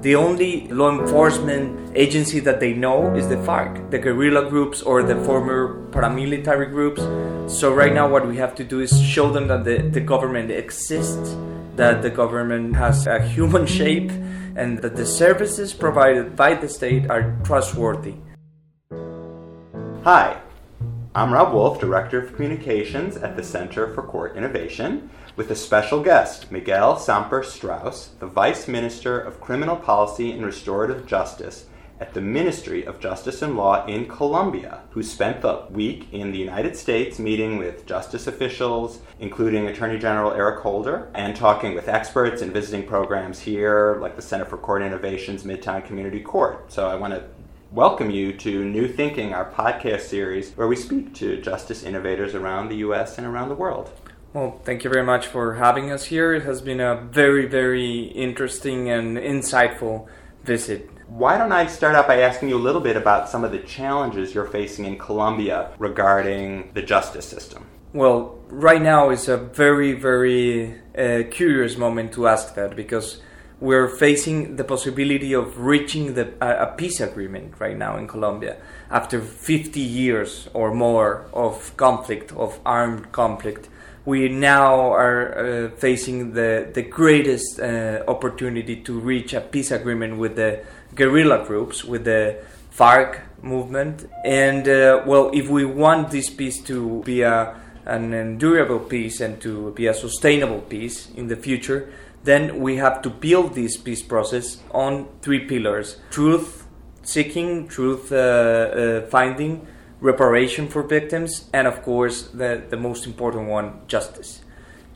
The only law enforcement agency that they know is the FARC, the guerrilla groups or the former paramilitary groups. So, right now, what we have to do is show them that the, the government exists, that the government has a human shape, and that the services provided by the state are trustworthy. Hi, I'm Rob Wolf, Director of Communications at the Center for Court Innovation with a special guest, Miguel Samper Strouss, the Vice Minister of Criminal Policy and Restorative Justice at the Ministry of Justice and Law in Colombia, who spent the week in the United States meeting with justice officials, including Attorney General Eric Holder, and talking with experts and visiting programs here, like the Center for Court Innovation's Midtown Community Court. So I want to welcome you to New Thinking, our podcast series, where we speak to justice innovators around the U.S. and around the world. Well, thank you very much for having us here. It has been a very, very interesting and insightful visit. Why don't I start out by asking you a little bit about some of the challenges you're facing in Colombia regarding the justice system? Well, right now is a very, very uh, curious moment to ask that because we're facing the possibility of reaching the, a, a peace agreement right now in Colombia after 50 years or more of conflict, of armed conflict we now are uh, facing the, the greatest uh, opportunity to reach a peace agreement with the guerrilla groups, with the FARC movement. And uh, well, if we want this peace to be a, an endurable peace and to be a sustainable peace in the future, then we have to build this peace process on three pillars truth seeking, truth uh, uh, finding, reparation for victims, and of course, the, the most important one, justice.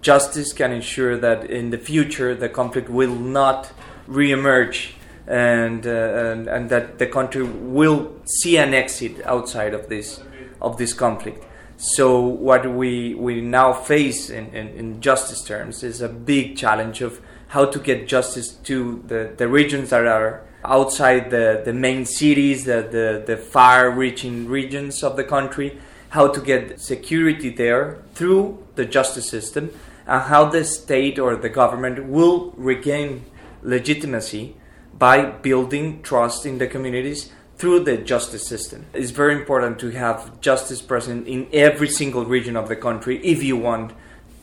Justice can ensure that in the future the conflict will not reemerge and, uh, and, and that the country will see an exit outside of this, of this conflict. So, what we, we now face in, in, in justice terms is a big challenge of how to get justice to the, the regions that are outside the, the main cities, the, the, the far reaching regions of the country, how to get security there through the justice system, and how the state or the government will regain legitimacy by building trust in the communities through the justice system. It's very important to have justice present in every single region of the country if you want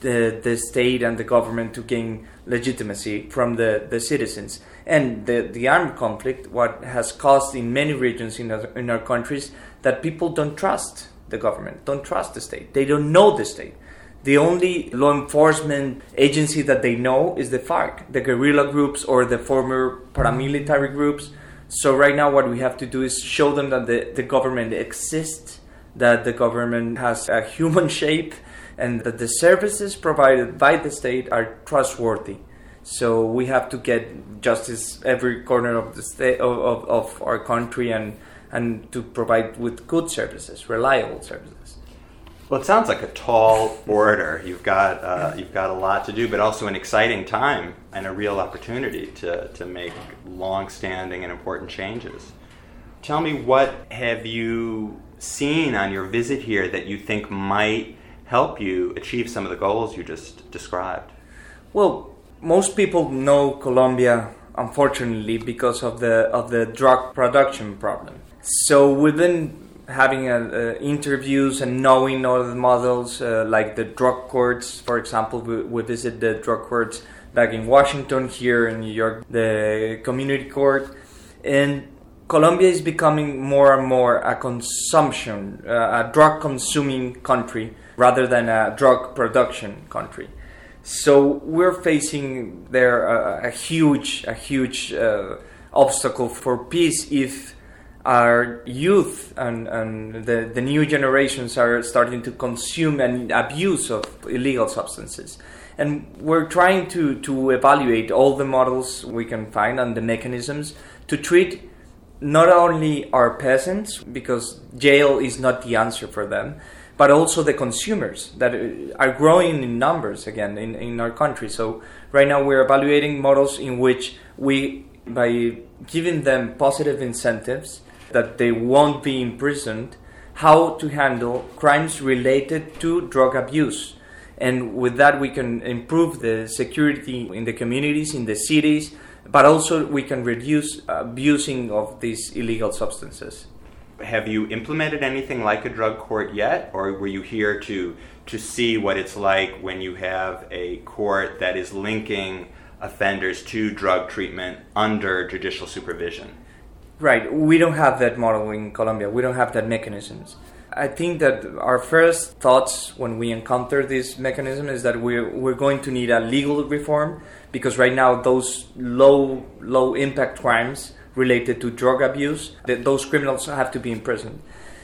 the, the state and the government to gain legitimacy from the, the citizens. And the, the armed conflict, what has caused in many regions in our, in our countries, that people don't trust the government, don't trust the state, they don't know the state. The only law enforcement agency that they know is the FARC, the guerrilla groups or the former paramilitary groups. So, right now, what we have to do is show them that the, the government exists, that the government has a human shape, and that the services provided by the state are trustworthy. So we have to get justice every corner of the state of, of, of our country and and to provide with good services, reliable services. Well, it sounds like a tall order. You've got uh, you've got a lot to do, but also an exciting time and a real opportunity to to make long-standing and important changes. Tell me, what have you seen on your visit here that you think might help you achieve some of the goals you just described? Well, most people know Colombia, unfortunately, because of the of the drug production problem. So we've been having uh, uh, interviews and knowing all the models, uh, like the drug courts. For example, we, we visit the drug courts back in Washington, here in New York, the community court, and Colombia is becoming more and more a consumption, uh, a drug consuming country rather than a drug production country. So we're facing there a, a huge, a huge uh, obstacle for peace if our youth and, and the, the new generations are starting to consume and abuse of illegal substances. And we're trying to, to evaluate all the models we can find and the mechanisms to treat not only our peasants, because jail is not the answer for them, but also the consumers that are growing in numbers again in, in our country. So right now we're evaluating models in which we, by giving them positive incentives that they won't be imprisoned, how to handle crimes related to drug abuse. And with that, we can improve the security in the communities, in the cities, but also we can reduce abusing of these illegal substances. Have you implemented anything like a drug court yet, or were you here to to see what it's like when you have a court that is linking offenders to drug treatment under judicial supervision? Right. We don't have that model in Colombia. We don't have that mechanisms. I think that our first thoughts when we encounter this mechanism is that we're, we're going to need a legal reform because right now those low low impact crimes related to drug abuse that those criminals have to be imprisoned.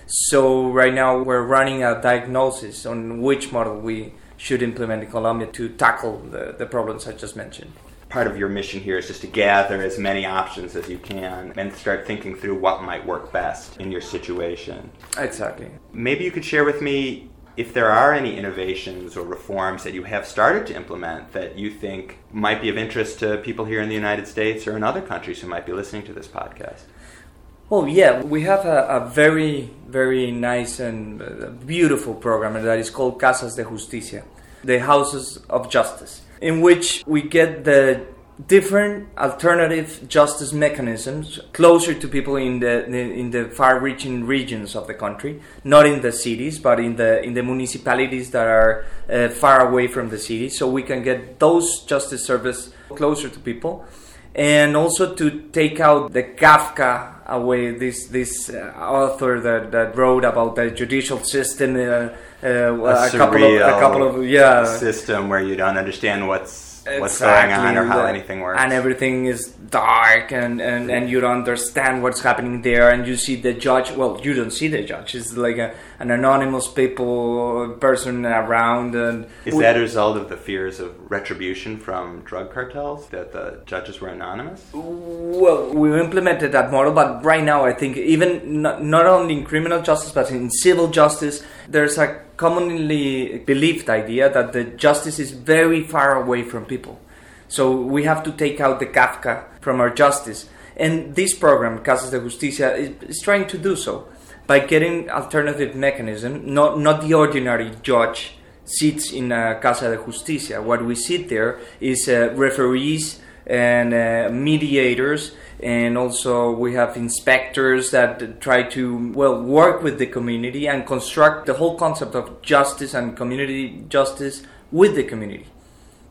So right now we're running a diagnosis on which model we should implement in Colombia to tackle the, the problems I just mentioned part of your mission here is just to gather as many options as you can and start thinking through what might work best in your situation. Exactly. Maybe you could share with me if there are any innovations or reforms that you have started to implement that you think might be of interest to people here in the United States or in other countries who might be listening to this podcast. Well, yeah, we have a, a very, very nice and uh, beautiful program that is called Casas de Justicia, the Houses of Justice in which we get the different alternative justice mechanisms closer to people in the in the far-reaching regions of the country, not in the cities, but in the in the municipalities that are uh, far away from the cities, so we can get those justice service closer to people, and also to take out the Kafka away. This this uh, author that, that wrote about the judicial system. Uh, uh, a, a couple of a couple of yeah system where you don't understand what's Exactly. what's going on or how uh, anything works. And everything is dark and, and, and you don't understand what's happening there and you see the judge well you don't see the judge. It's like a, an anonymous people person around and Is that a result of the fears of retribution from drug cartels that the judges were anonymous? Well, we implemented that model but right now I think even not, not only in criminal justice but in civil justice there's a commonly believed idea that the justice is very far away from people. So we have to take out the Kafka from our justice. And this program, Casas de Justicia, is, trying to do so by getting alternative mechanism, not, not the ordinary judge sits in a Casa de Justicia. What we see there is uh, referees and uh, mediators and also we have inspectors that try to well work with the community and construct the whole concept of justice and community justice with the community.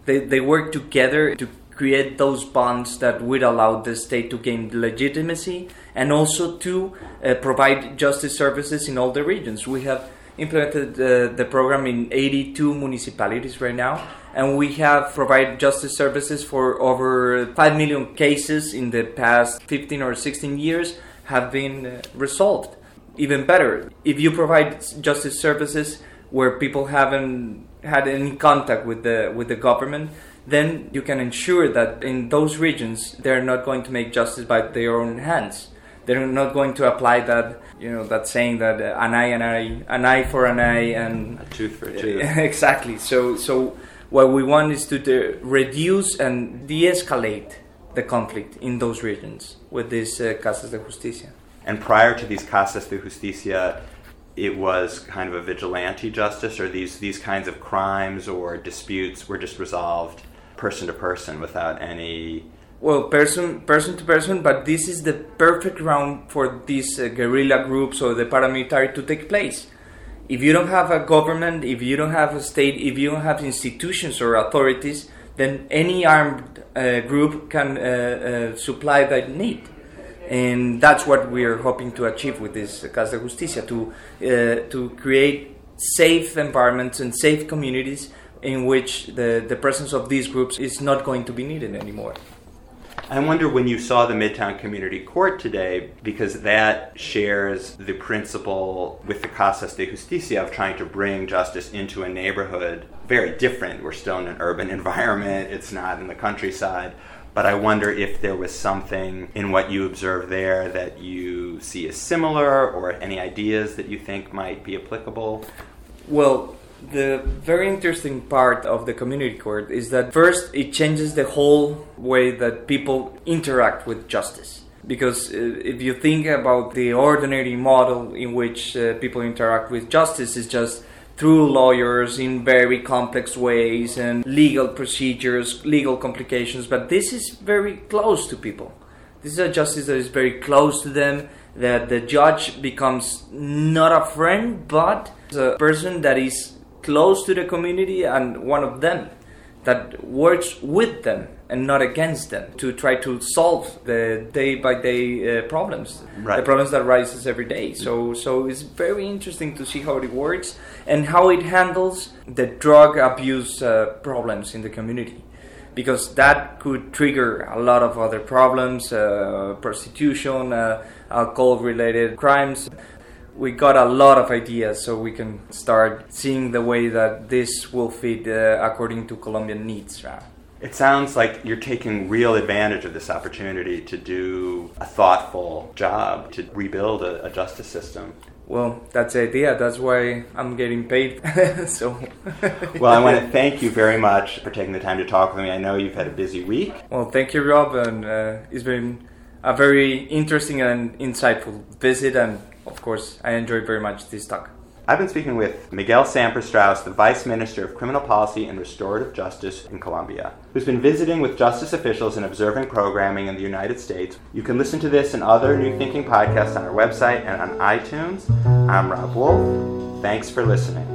They, they work together to create those bonds that would allow the state to gain legitimacy and also to uh, provide justice services in all the regions. We have implemented uh, the program in 82 municipalities right now and we have provided justice services for over 5 million cases in the past 15 or 16 years have been uh, resolved. Even better if you provide justice services where people haven't had any contact with the with the government then you can ensure that in those regions they're not going to make justice by their own hands they're not going to apply that you know that saying that uh, an eye an eye an eye for an eye and a tooth for a tooth. Exactly. So so what we want is to de- reduce and de-escalate the conflict in those regions with these uh, casas de justicia. And prior to these casas de justicia it was kind of a vigilante justice or these these kinds of crimes or disputes were just resolved person to person without any well, person person to person, but this is the perfect ground for these uh, guerrilla groups or the paramilitary to take place. If you don't have a government, if you don't have a state, if you don't have institutions or authorities, then any armed uh, group can uh, uh supply that need. And that's what we are hoping to achieve with this Casa Justicia to, uh, to create safe environments and safe communities in which the, the presence of these groups is not going to be needed anymore. I wonder when you saw the Midtown Community Court today, because that shares the principle with the Casas de Justicia of trying to bring justice into a neighborhood very different. We're still in an urban environment, it's not in the countryside. But I wonder if there was something in what you observed there that you see as similar or any ideas that you think might be applicable. Well, the very interesting part of the community court is that first it changes the whole way that people interact with justice because uh, if you think about the ordinary model in which uh, people interact with justice is just through lawyers in very complex ways and legal procedures, legal complications, but this is very close to people. This is a justice that is very close to them, that the judge becomes not a friend, but a person that is close to the community and one of them that works with them and not against them to try to solve the day by day problems Right. the problems that rises every day so so it's very interesting to see how it works and how it handles the drug abuse uh, problems in the community because that could trigger a lot of other problems uh, prostitution uh, alcohol related crimes we got a lot of ideas so we can start seeing the way that this will fit uh, according to Colombian needs. Right? It sounds like you're taking real advantage of this opportunity to do a thoughtful job to rebuild a, a justice system. Well, that's the idea. That's why I'm getting paid. so, Well, I want to thank you very much for taking the time to talk with me. I know you've had a busy week. well, thank you, Rob, and uh, it's been a very interesting and insightful visit, and of course, I enjoyed very much this talk. I've been speaking with Miguel Samper Strouss, the Vice Minister of Criminal Policy and Restorative Justice in Colombia, who's been visiting with justice officials and observing programming in the United States. You can listen to this and other New Thinking podcasts on our website and on iTunes. I'm Rob Wolf. Thanks for listening.